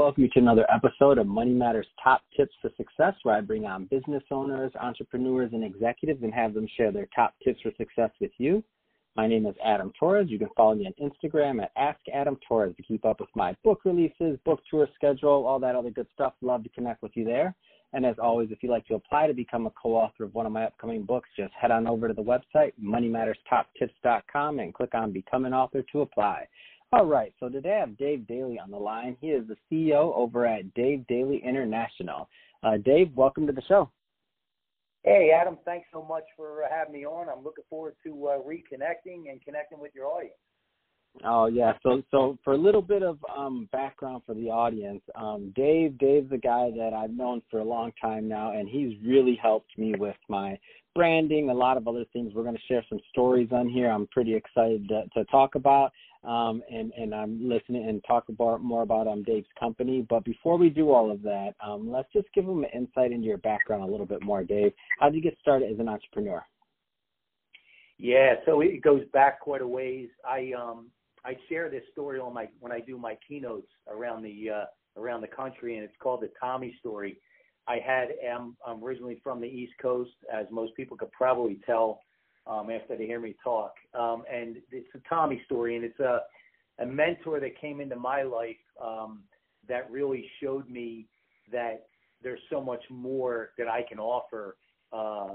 welcome you to another episode of Money Matters Top Tips for Success, where I bring on business owners, entrepreneurs, and executives and have them share their top tips for success with you. My name is Adam Torres. You can follow me on Instagram at Ask Adam Torres to keep up with my book releases, book tour schedule, all that other good stuff. Love to connect with you there. And as always, if you'd like to apply to become a co-author of one of my upcoming books, just head on over to the website, moneymatterstoptips.com, and click on Become an Author to apply. All right, so today I have Dave Daley on the line. He is the CEO over at Dave Daley International. Uh, Dave, welcome to the show. Hey, Adam, thanks so much for having me on. I'm looking forward to uh, reconnecting and connecting with your audience. Oh yeah, so so for a little bit of um, background for the audience, um, Dave Dave's a guy that I've known for a long time now, and he's really helped me with my branding, a lot of other things. We're going to share some stories on here. I'm pretty excited to, to talk about, um, and and I'm listening and talk about more about um, Dave's company. But before we do all of that, um, let's just give them an insight into your background a little bit more, Dave. How did you get started as an entrepreneur? Yeah, so it goes back quite a ways. I um I share this story on my when I do my keynotes around the uh, around the country, and it's called the Tommy story. I had am I'm originally from the East Coast, as most people could probably tell um, after they hear me talk. Um, and it's a Tommy story, and it's a a mentor that came into my life um, that really showed me that there's so much more that I can offer. Uh,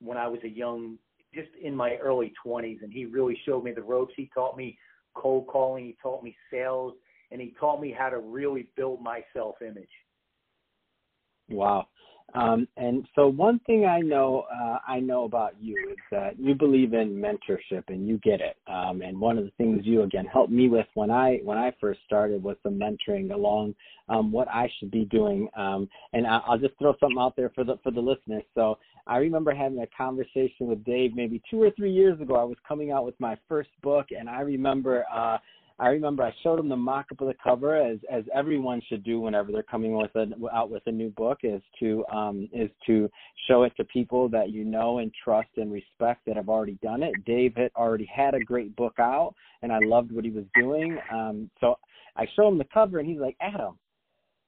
when I was a young, just in my early 20s, and he really showed me the ropes. He taught me cold calling, he taught me sales, and he taught me how to really build my self image. Wow. Um, and so one thing I know uh, I know about you is that you believe in mentorship and you get it. Um, and one of the things you again helped me with when I when I first started was the mentoring along um, what I should be doing. Um, and I, I'll just throw something out there for the for the listeners. So I remember having a conversation with Dave maybe two or three years ago. I was coming out with my first book, and I remember. Uh, I remember I showed him the mock-up of the cover, as as everyone should do whenever they're coming with a, out with a new book, is to um, is to show it to people that you know and trust and respect that have already done it. Dave had already had a great book out, and I loved what he was doing. Um, so I showed him the cover, and he's like, Adam,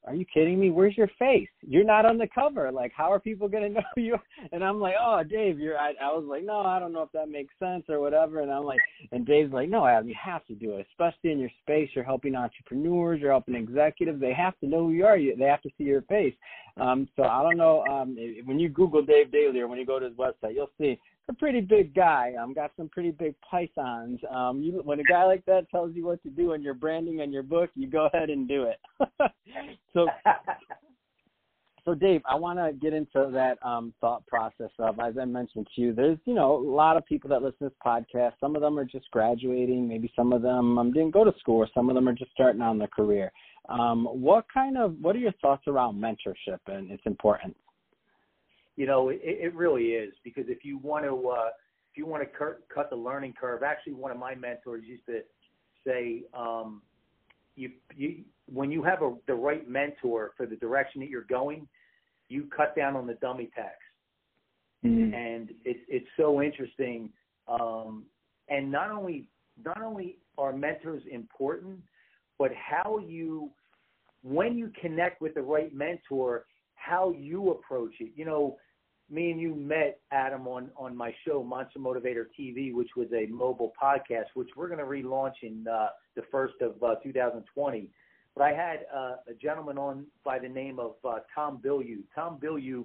are you kidding me? Where's your face? You're not on the cover. Like, how are people to know you? And I'm like, oh, Dave, you're, I, I was like, no, I don't know if that makes sense or whatever. And I'm like, and Dave's like, no, Adam, you have to do it, especially in your space. You're helping entrepreneurs, you're helping executives. They have to know who you are. You, they have to see your face. Um, so I don't know, um, when you Google Dave Daley or when you go to his website, you'll see a pretty big guy. Um, got some pretty big pythons. Um, you, when a guy like that tells you what to do in your branding and your book, you go ahead and do it. so, so Dave, I want to get into that um, thought process of, as I mentioned to you, there's you know a lot of people that listen to this podcast. Some of them are just graduating. Maybe some of them um, didn't go to school, or some of them are just starting on their career. Um, what kind of what are your thoughts around mentorship and its importance? You know, it, it really is because if you want to, uh, if you want to cur- cut the learning curve, actually, one of my mentors used to say, um, you, you, when you have a, the right mentor for the direction that you're going, you cut down on the dummy tax. Mm-hmm. And it's it's so interesting. Um, and not only not only are mentors important, but how you when you connect with the right mentor, how you approach it. You know, me and you met Adam on on my show Monster Motivator TV, which was a mobile podcast, which we're going to relaunch in uh, the first of uh, 2020. But I had uh, a gentleman on by the name of uh, Tom Bilyeu. Tom Bilyeu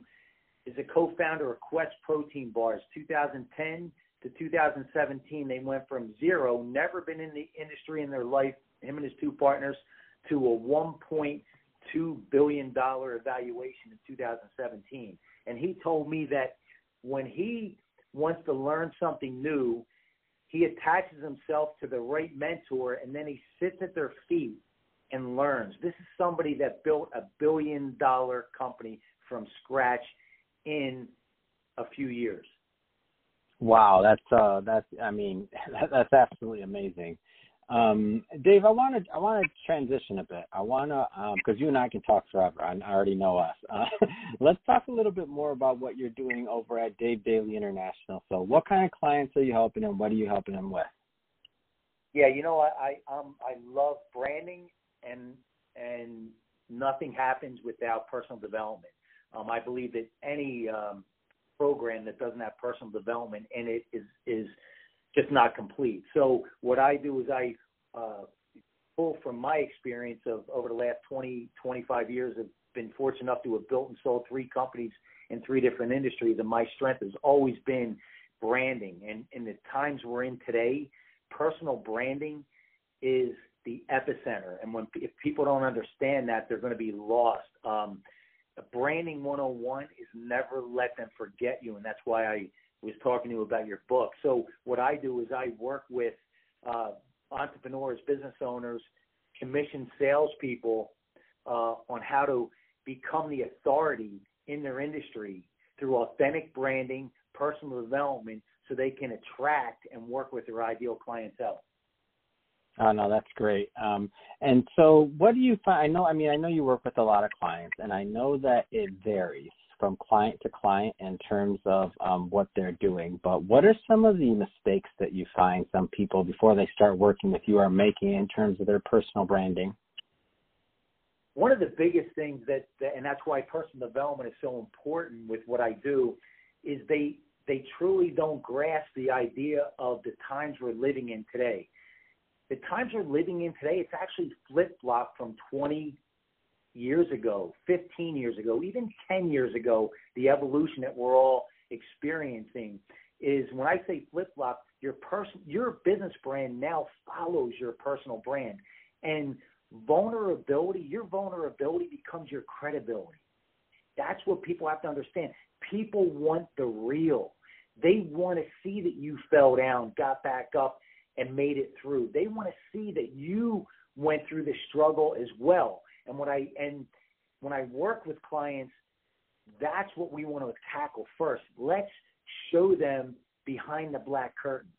is a co-founder of Quest Protein Bars. 2010 to 2017, they went from zero, never been in the industry in their life, him and his two partners, to a 1.2 billion dollar evaluation in 2017 and he told me that when he wants to learn something new, he attaches himself to the right mentor and then he sits at their feet and learns. This is somebody that built a billion dollar company from scratch in a few years. Wow, that's uh that's I mean that, that's absolutely amazing. Um, Dave, I want to I want to transition a bit. I want to because um, you and I can talk forever. I, I already know us. Uh, let's talk a little bit more about what you're doing over at Dave Daley International. So, what kind of clients are you helping, and what are you helping them with? Yeah, you know, I I, um, I love branding, and and nothing happens without personal development. Um, I believe that any um, program that doesn't have personal development in it is is just not complete. So what I do is I uh, pull from my experience of over the last 20, 25 years. I've been fortunate enough to have built and sold three companies in three different industries, and my strength has always been branding. And in the times we're in today, personal branding is the epicenter. And when if people don't understand that, they're going to be lost. Um, branding 101 is never let them forget you, and that's why I was talking to you about your book. So what I do is I work with uh, entrepreneurs, business owners, commission salespeople uh, on how to become the authority in their industry through authentic branding, personal development, so they can attract and work with their ideal clientele. Oh no, that's great. Um, and so, what do you find? I know, I mean, I know you work with a lot of clients, and I know that it varies from client to client in terms of um, what they're doing. But what are some of the mistakes that you find some people before they start working with you are making in terms of their personal branding? One of the biggest things that, and that's why personal development is so important with what I do, is they they truly don't grasp the idea of the times we're living in today. The times we're living in today, it's actually flip flop from 20 years ago, 15 years ago, even 10 years ago, the evolution that we're all experiencing is when I say flip flop, your person, your business brand now follows your personal brand, and vulnerability, your vulnerability becomes your credibility. That's what people have to understand. People want the real. They want to see that you fell down, got back up, and made it through. They want to see that you went through the struggle as well. And when I and when I work with clients, that's what we want to tackle first. Let's show them behind the black curtain.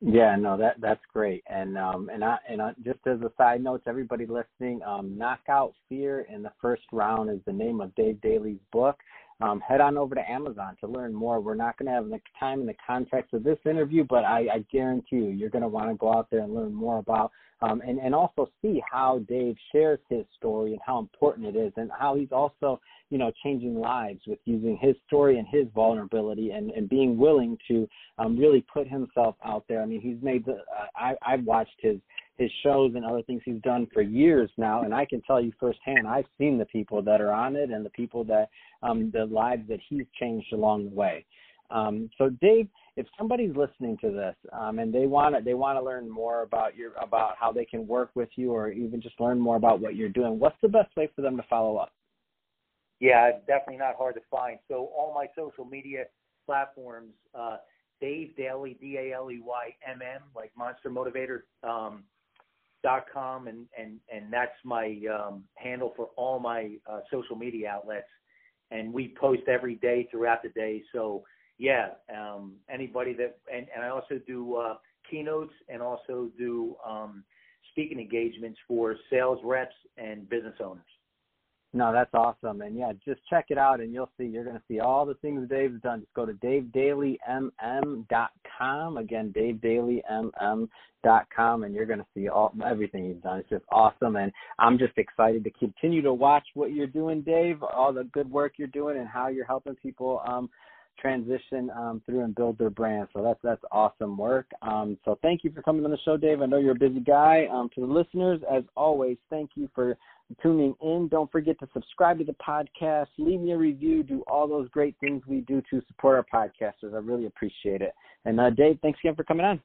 Yeah, no, that that's great. And um and I and I, just as a side note to everybody listening, um Knockout Fear in the first round is the name of Dave Daley's book um, head on over to Amazon to learn more. We're not going to have the time in the context of this interview, but I, I guarantee you, you're going to want to go out there and learn more about um, and, and also see how Dave shares his story and how important it is and how he's also, you know, changing lives with using his story and his vulnerability and, and being willing to um, really put himself out there. I mean, he's made the, uh, I, I've watched his his shows and other things he's done for years now and i can tell you firsthand i've seen the people that are on it and the people that um the lives that he's changed along the way um so dave if somebody's listening to this um and they want to they want to learn more about your about how they can work with you or even just learn more about what you're doing what's the best way for them to follow up yeah definitely not hard to find so all my social media platforms uh Dave Daley, D A L E Y M M, like Monster Motivator. Um, dot com and and and that's my um, handle for all my uh, social media outlets. And we post every day throughout the day. So yeah um, anybody that and, and I also do uh, keynotes and also do um, speaking engagements for sales reps and business owners no, that's awesome. And yeah, just check it out and you'll see you're gonna see all the things Dave's done. Just go to davedaleymm.com. Again, davedaleymm.com and you're gonna see all everything he's done. It's just awesome and I'm just excited to continue to watch what you're doing, Dave, all the good work you're doing and how you're helping people um transition um, through and build their brand. So that's that's awesome work. Um, so thank you for coming on the show, Dave. I know you're a busy guy. Um, to the listeners, as always, thank you for tuning in. Don't forget to subscribe to the podcast, leave me a review, do all those great things we do to support our podcasters. I really appreciate it. And uh, Dave, thanks again for coming on.